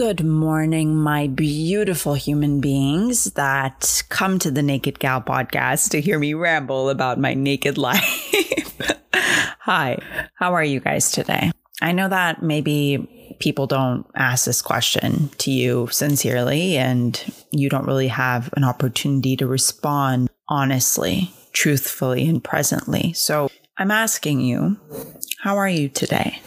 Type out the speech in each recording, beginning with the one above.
Good morning, my beautiful human beings that come to the Naked Gal podcast to hear me ramble about my naked life. Hi, how are you guys today? I know that maybe people don't ask this question to you sincerely, and you don't really have an opportunity to respond honestly, truthfully, and presently. So I'm asking you, how are you today?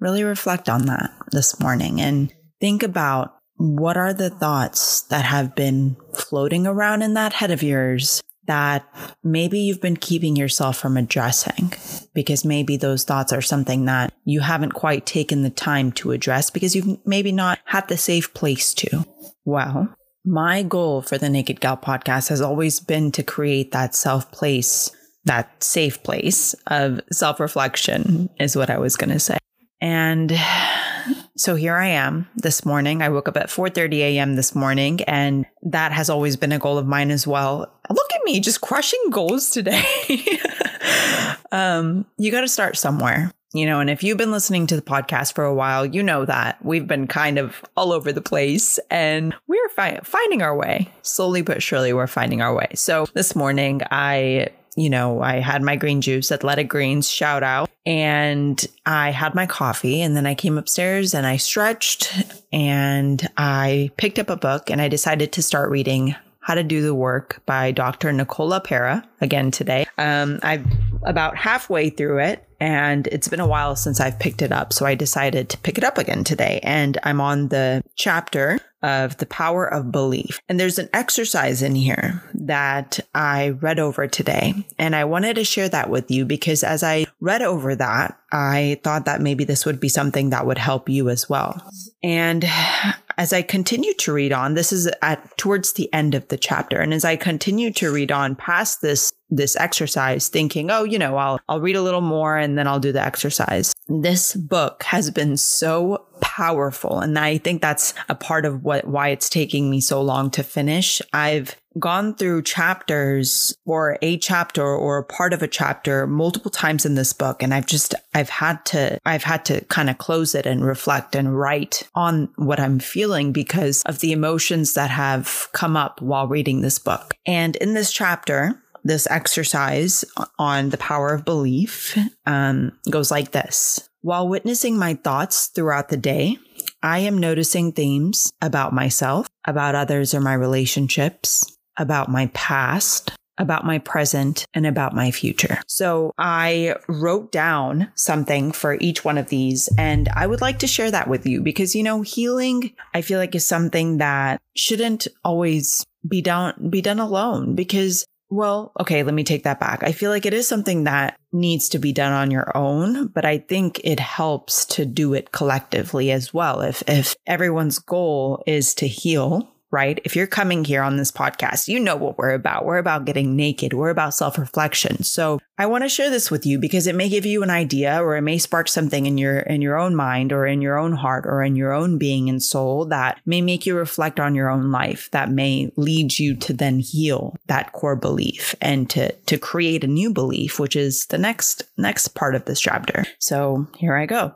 Really reflect on that this morning and think about what are the thoughts that have been floating around in that head of yours that maybe you've been keeping yourself from addressing because maybe those thoughts are something that you haven't quite taken the time to address because you've maybe not had the safe place to. Well, my goal for the Naked Gal podcast has always been to create that self place, that safe place of self reflection, is what I was going to say. And so here I am this morning. I woke up at 4:30 a.m. this morning and that has always been a goal of mine as well. Look at me just crushing goals today. um, you got to start somewhere. You know, and if you've been listening to the podcast for a while, you know that we've been kind of all over the place and we're fi- finding our way. Slowly but surely, we're finding our way. So this morning, I you know, I had my green juice, Athletic Greens, shout out. And I had my coffee and then I came upstairs and I stretched and I picked up a book and I decided to start reading How to Do the Work by Dr. Nicola LePera again today. Um, I'm about halfway through it and it's been a while since I've picked it up. So I decided to pick it up again today. And I'm on the chapter of the power of belief. And there's an exercise in here that I read over today. And I wanted to share that with you because as I read over that, I thought that maybe this would be something that would help you as well. And as I continue to read on, this is at towards the end of the chapter. And as I continue to read on past this this exercise thinking, oh, you know, I'll I'll read a little more and then I'll do the exercise. This book has been so powerful and I think that's a part of what why it's taking me so long to finish. I've gone through chapters or a chapter or a part of a chapter multiple times in this book and I've just I've had to I've had to kind of close it and reflect and write on what I'm feeling because of the emotions that have come up while reading this book. And in this chapter, this exercise on the power of belief um, goes like this. While witnessing my thoughts throughout the day, I am noticing themes about myself, about others or my relationships, about my past, about my present, and about my future. So I wrote down something for each one of these, and I would like to share that with you because, you know, healing, I feel like is something that shouldn't always be done, be done alone because well, okay, let me take that back. I feel like it is something that needs to be done on your own, but I think it helps to do it collectively as well. If if everyone's goal is to heal, right? If you're coming here on this podcast, you know what we're about. We're about getting naked. We're about self reflection. So I want to share this with you because it may give you an idea or it may spark something in your, in your own mind or in your own heart or in your own being and soul that may make you reflect on your own life that may lead you to then heal that core belief and to, to create a new belief, which is the next, next part of this chapter. So here I go.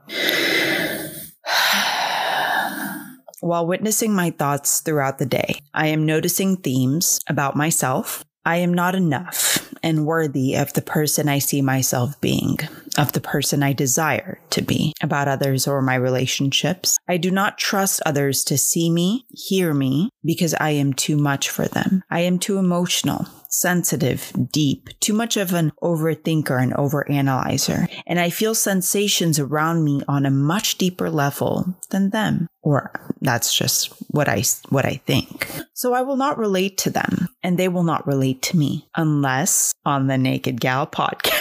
While witnessing my thoughts throughout the day, I am noticing themes about myself. I am not enough and worthy of the person I see myself being, of the person I desire to be, about others or my relationships. I do not trust others to see me, hear me, because I am too much for them. I am too emotional sensitive, deep, too much of an overthinker and overanalyzer, and I feel sensations around me on a much deeper level than them. Or that's just what I, what I think. So I will not relate to them and they will not relate to me unless on the Naked Gal podcast.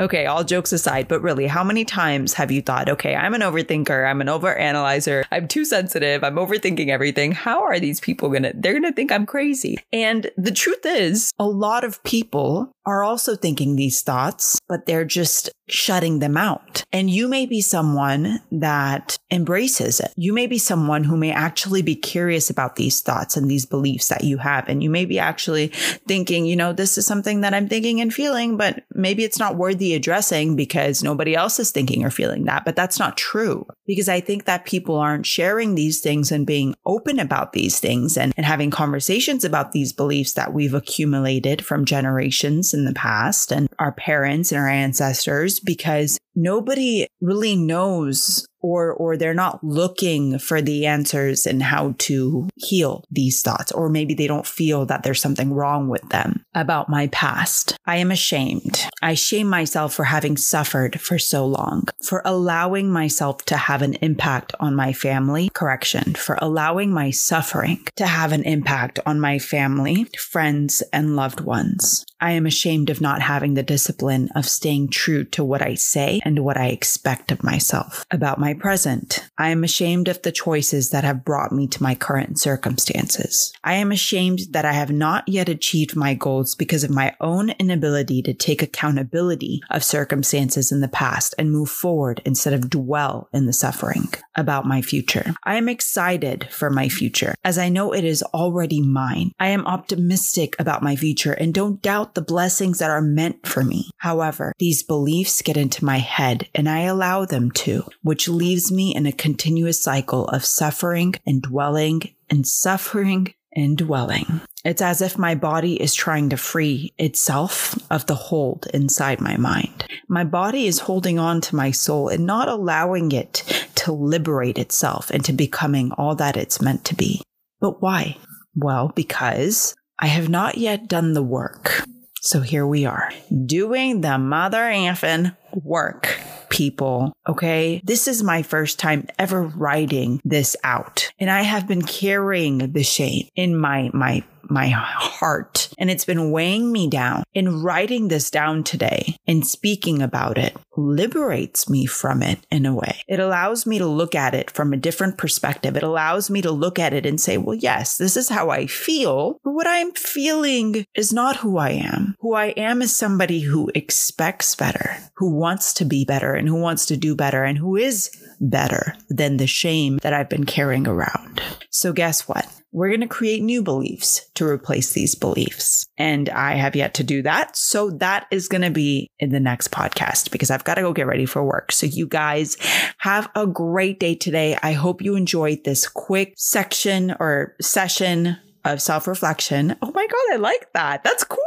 Okay, all jokes aside, but really, how many times have you thought, okay, I'm an overthinker, I'm an overanalyzer, I'm too sensitive, I'm overthinking everything. How are these people gonna, they're gonna think I'm crazy. And the truth is, a lot of people are also thinking these thoughts, but they're just shutting them out. And you may be someone that embraces it. You may be someone who may actually be curious about these thoughts and these beliefs that you have. And you may be actually thinking, you know, this is something that I'm thinking and feeling, but maybe it's not worthy addressing because nobody else is thinking or feeling that. But that's not true because I think that people aren't sharing these things and being open about these things and, and having conversations about these beliefs that we've accumulated from generations in the past and our parents and our ancestors because nobody really knows or or they're not looking for the answers and how to heal these thoughts or maybe they don't feel that there's something wrong with them about my past. I am ashamed. I shame myself for having suffered for so long for allowing myself to have an impact on my family. Correction for allowing my suffering to have an impact on my family friends and loved ones. I am ashamed of not having the discipline of staying true to what I say and what I expect of myself. About my present, I am ashamed of the choices that have brought me to my current circumstances. I am ashamed that I have not yet achieved my goals because of my own inability to take accountability of circumstances in the past and move forward instead of dwell in the suffering. About my future, I am excited for my future as I know it is already mine. I am optimistic about my future and don't doubt the blessings that are meant for me. However, these beliefs get into my head and I allow them to, which leaves me in a continuous cycle of suffering and dwelling and suffering and dwelling. It's as if my body is trying to free itself of the hold inside my mind. My body is holding on to my soul and not allowing it to liberate itself into becoming all that it's meant to be. But why? Well, because I have not yet done the work. So here we are doing the mother effing work, people. Okay. This is my first time ever writing this out. And I have been carrying the shame in my, my my heart and it's been weighing me down. In writing this down today and speaking about it liberates me from it in a way. It allows me to look at it from a different perspective. It allows me to look at it and say, well, yes, this is how I feel, but what I'm feeling is not who I am. Who I am is somebody who expects better, who wants to be better and who wants to do better and who is better than the shame that I've been carrying around. So guess what? We're going to create new beliefs to replace these beliefs. And I have yet to do that. So that is going to be in the next podcast because I've got to go get ready for work. So you guys have a great day today. I hope you enjoyed this quick section or session of self-reflection. Oh my god, I like that. That's cool.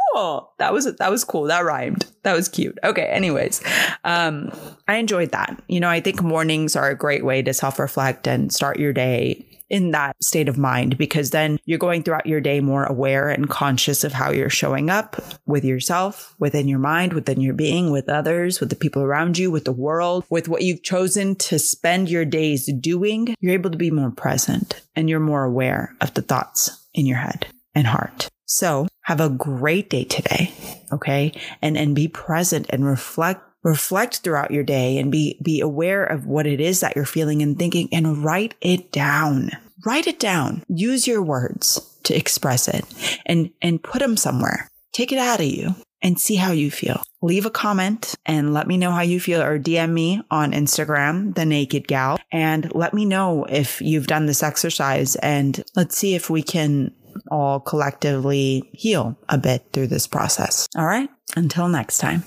That was that was cool. That rhymed. That was cute. Okay, anyways. Um I enjoyed that. You know, I think mornings are a great way to self-reflect and start your day in that state of mind because then you're going throughout your day more aware and conscious of how you're showing up with yourself, within your mind, within your being, with others, with the people around you, with the world, with what you've chosen to spend your days doing. You're able to be more present and you're more aware of the thoughts in your head and heart. So have a great day today. Okay. And, and be present and reflect reflect throughout your day and be be aware of what it is that you're feeling and thinking and write it down write it down. Use your words to express it and, and put them somewhere. Take it out of you and see how you feel. Leave a comment and let me know how you feel or DM me on Instagram, the naked gal, and let me know if you've done this exercise and let's see if we can all collectively heal a bit through this process. All right. Until next time.